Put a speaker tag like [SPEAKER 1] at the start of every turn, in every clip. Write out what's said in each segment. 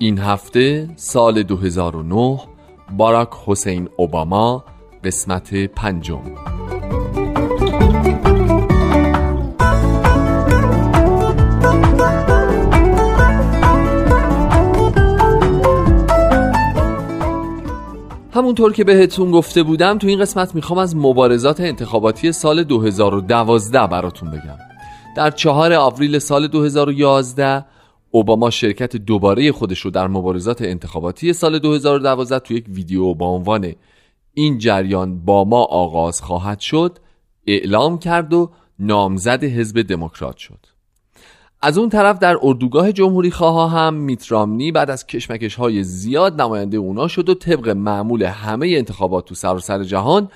[SPEAKER 1] این هفته سال 2009 باراک حسین اوباما قسمت پنجم. همونطور که بهتون گفته بودم تو این قسمت می‌خوام از مبارزات انتخاباتی سال 2012 براتون بگم. در چهار آوریل سال 2011 اوباما شرکت دوباره خودش رو در مبارزات انتخاباتی سال 2012 تو یک ویدیو با عنوان این جریان با ما آغاز خواهد شد اعلام کرد و نامزد حزب دموکرات شد. از اون طرف در اردوگاه جمهوری خواه هم میترامنی بعد از کشمکش های زیاد نماینده اونا شد و طبق معمول همه انتخابات تو سراسر سر جهان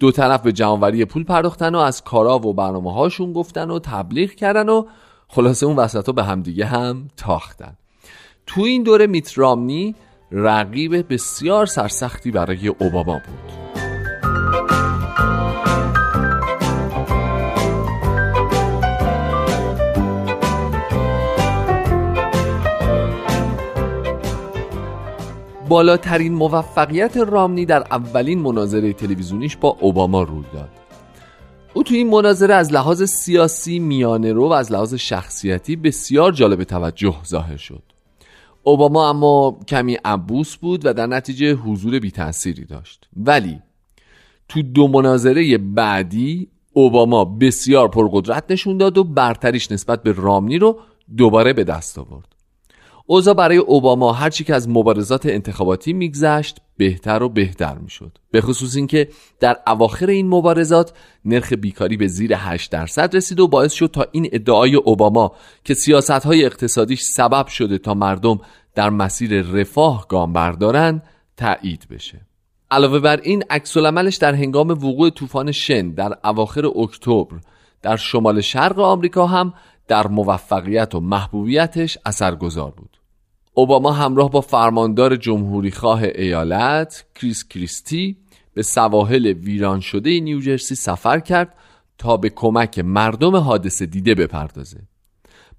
[SPEAKER 1] دو طرف به جمعوری پول پرداختن و از کارا و برنامه هاشون گفتن و تبلیغ کردن و خلاصه اون وسط ها به همدیگه هم تاختن. تو این دوره میترامنی رقیب بسیار سرسختی برای اوباما بود. بالاترین موفقیت رامنی در اولین مناظره تلویزیونیش با اوباما روی داد. او تو این مناظره از لحاظ سیاسی میانه رو و از لحاظ شخصیتی بسیار جالب توجه ظاهر شد. اوباما اما کمی عبوس بود و در نتیجه حضور بی تأثیری داشت. ولی تو دو مناظره بعدی اوباما بسیار پرقدرت نشون داد و برتریش نسبت به رامنی رو دوباره به دست آورد. اوضاع برای اوباما هرچی که از مبارزات انتخاباتی میگذشت بهتر و بهتر می‌شد. به خصوص اینکه در اواخر این مبارزات نرخ بیکاری به زیر 8 درصد رسید و باعث شد تا این ادعای اوباما که سیاست های اقتصادیش سبب شده تا مردم در مسیر رفاه گام بردارن تایید بشه. علاوه بر این عکس در هنگام وقوع طوفان شن در اواخر اکتبر در شمال شرق آمریکا هم در موفقیت و محبوبیتش اثرگذار بود. اوباما همراه با فرماندار جمهوری خواه ایالت کریس کریستی به سواحل ویران شده نیوجرسی سفر کرد تا به کمک مردم حادثه دیده بپردازه.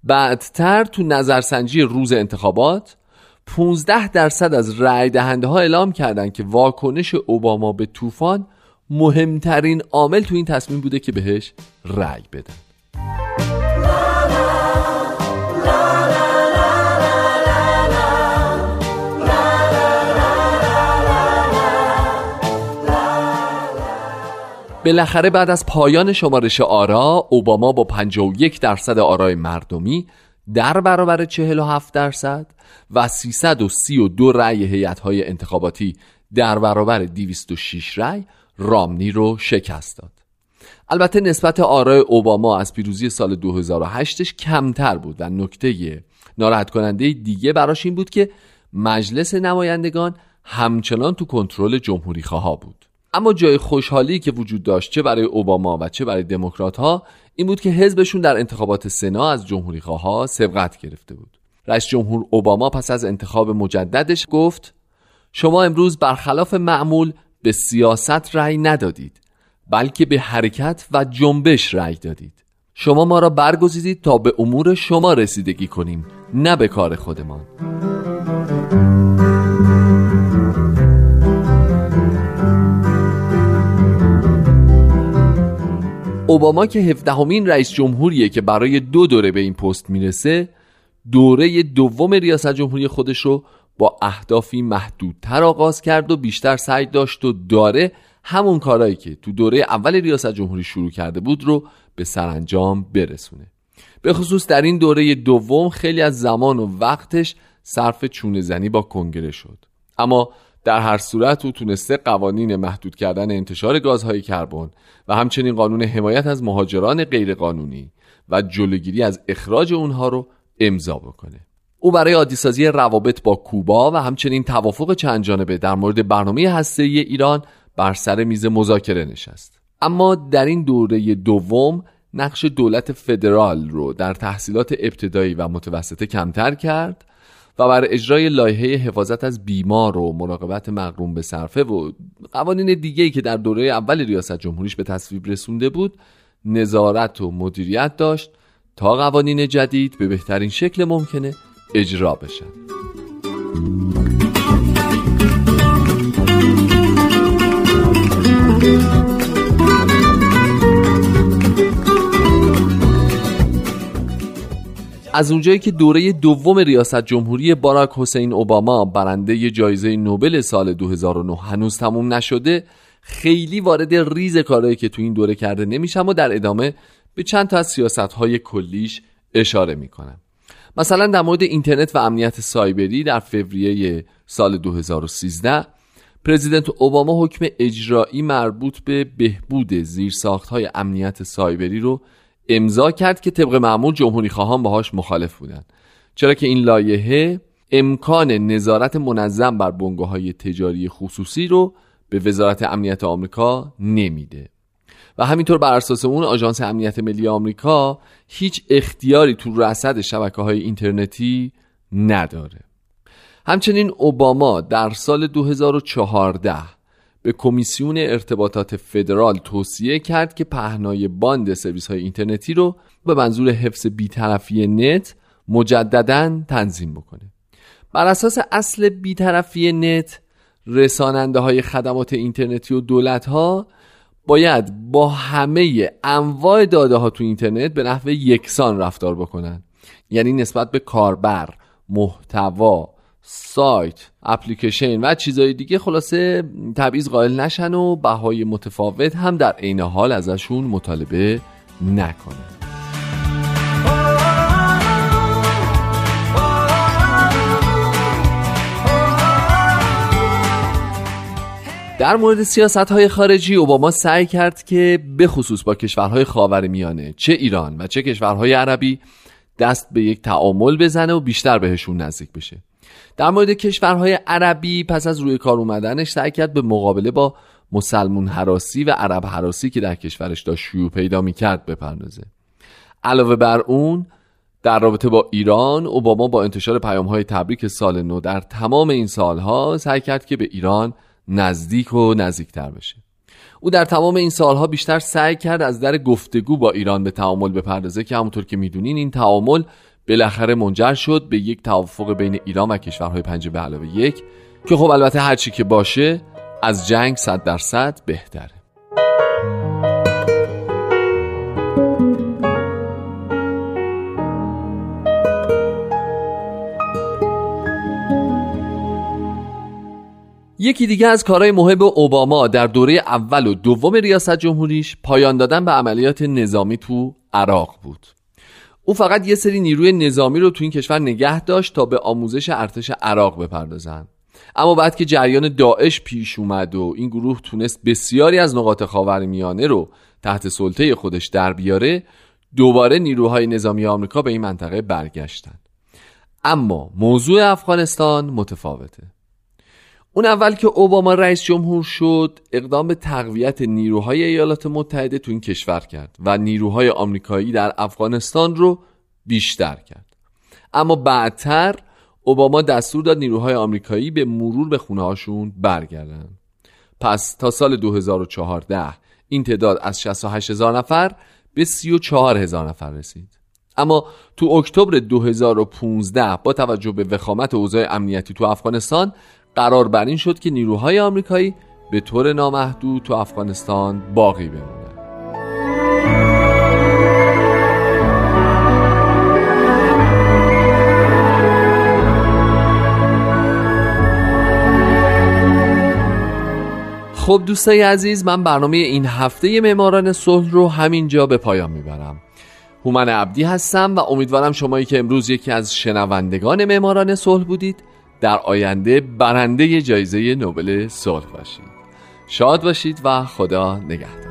[SPEAKER 1] بعدتر تو نظرسنجی روز انتخابات 15 درصد از رأی دهنده ها اعلام کردند که واکنش اوباما به طوفان مهمترین عامل تو این تصمیم بوده که بهش رأی بدن. بالاخره بعد از پایان شمارش آرا اوباما با 51 درصد آرای مردمی در برابر 47 درصد و 332 رأی هیئت‌های انتخاباتی در برابر 206 رأی رامنی رو شکست داد. البته نسبت آرای اوباما از پیروزی سال 2008ش کمتر بود و نکته ناراحت کننده دیگه براش این بود که مجلس نمایندگان همچنان تو کنترل جمهوری خواه بود. اما جای خوشحالی که وجود داشت چه برای اوباما و چه برای دموکرات ها این بود که حزبشون در انتخابات سنا از جمهوری ها سبقت گرفته بود. رئیس جمهور اوباما پس از انتخاب مجددش گفت شما امروز برخلاف معمول به سیاست رأی ندادید بلکه به حرکت و جنبش رأی دادید. شما ما را برگزیدید تا به امور شما رسیدگی کنیم نه به کار خودمان. اوباما که هفدهمین رئیس جمهوریه که برای دو دوره به این پست می‌رسه دوره دوم ریاست جمهوری خودش رو با اهدافی محدودتر آغاز کرد و بیشتر سعی داشت و داره همون کارهایی که تو دوره اول ریاست جمهوری شروع کرده بود رو به سرانجام برسونه. به خصوص در این دوره دوم خیلی از زمان و وقتش صرف چونه زنی با کنگره شد. اما در هر صورت او تونسته قوانین محدود کردن انتشار گازهای کربن و همچنین قانون حمایت از مهاجران غیرقانونی و جلوگیری از اخراج اونها رو امضا بکنه. او برای عادیسازی روابط با کوبا و همچنین توافق چند جانبه در مورد برنامه هسته‌ای ایران بر سر میز مذاکره نشست. اما در این دوره دوم نقش دولت فدرال رو در تحصیلات ابتدایی و متوسطه کمتر کرد و بر اجرای لایحه حفاظت از بیمار و مراقبت مقروم به صرفه و قوانین دیگه که در دوره اول ریاست جمهوریش به تصویب رسونده بود نظارت و مدیریت داشت تا قوانین جدید به بهترین شکل ممکنه اجرا بشن. از اونجایی که دوره دوم ریاست جمهوری باراک حسین اوباما برنده جایزه نوبل سال 2009 هنوز تموم نشده خیلی وارد ریز کارهایی که تو این دوره کرده نمیشم و در ادامه به چند تا از سیاست های کلیش اشاره می‌کنم. مثلا در مورد اینترنت و امنیت سایبری در فوریه سال 2013 پرزیدنت اوباما حکم اجرایی مربوط به بهبود زیرساخت های امنیت سایبری رو امضا کرد که طبق معمول جمهوری خواهان باهاش مخالف بودن. چرا که این لایحه امکان نظارت منظم بر بنگاه های تجاری خصوصی رو به وزارت امنیت آمریکا نمیده. و همینطور بر اساس اون آژانس امنیت ملی آمریکا هیچ اختیاری تو رصد شبکه های اینترنتی نداره. همچنین اوباما در سال 2014 به کمیسیون ارتباطات فدرال توصیه کرد که پهنای باند سرویس های اینترنتی رو به منظور حفظ بیطرفی نت مجددا تنظیم بکنه. بر اساس اصل بیطرفی نت رساننده های خدمات اینترنتی و دولت ها باید با همه انواع داده ها تو اینترنت به نحو یکسان رفتار بکنن. یعنی نسبت به کاربر محتوا سایت اپلیکیشن و چیزهای دیگه خلاصه تبعیض قائل نشن و بهای متفاوت هم در عین حال ازشون مطالبه نکنه. در مورد سیاست های خارجی اوباما سعی کرد که به خصوص با کشورهای خاور میانه چه ایران و چه کشورهای عربی دست به یک تعامل بزنه و بیشتر بهشون نزدیک بشه. در مورد کشورهای عربی پس از روی کار اومدنش سعی کرد به مقابله با مسلمون حراسی و عرب حراسی که در کشورش داشت شیوع پیدا می‌کرد بپردازه. علاوه بر اون در رابطه با ایران اوباما با انتشار پیام های تبریک سال نو در تمام این سالها سعی کرد که به ایران نزدیک و نزدیکتر بشه. او در تمام این سالها بیشتر سعی کرد از در گفتگو با ایران به تعامل بپردازه که همونطور که می‌دونین این تعامل بالاخره منجر شد به یک توافق بین ایران و کشورهای پنج به علاوه یک که خب البته هرچی که باشه از جنگ صد درصد بهتره. یکی دیگه از کارهای مهم اوباما در دوره اول و دوم ریاست جمهوریش پایان دادن به عملیات نظامی تو عراق بود. او فقط یه سری نیروی نظامی رو تو این کشور نگه داشت تا به آموزش ارتش عراق بپردازن. اما بعد که جریان داعش پیش اومد و این گروه تونست بسیاری از نقاط خاورمیانه رو تحت سلطه خودش در بیاره دوباره نیروهای نظامی آمریکا به این منطقه برگشتن. اما موضوع افغانستان متفاوته. اون اول که اوباما رئیس جمهور شد اقدام به تقویت نیروهای ایالات متحده تو این کشور کرد و نیروهای آمریکایی در افغانستان رو بیشتر کرد. اما بعدتر اوباما دستور داد نیروهای آمریکایی به مرور به خونه هاشون برگردن. پس تا سال 2014 این تعداد از 68 هزار نفر به 34 هزار نفر رسید. اما تو اکتبر 2015 با توجه به وخامت اوضاع امنیتی تو افغانستان قرار بر این شد که نیروهای آمریکایی به طور نامحدود تو افغانستان باقی بمونند خب دوستای عزیز من برنامه این هفته معماران صلح رو همینجا به پایان می‌برم. هومن عبدی هستم و امیدوارم شمایی که امروز یکی از شنوندگان معماران صلح بودید. در آینده برنده جایزه نوبل صلح باشید. شاد باشید و خدا نگهدار.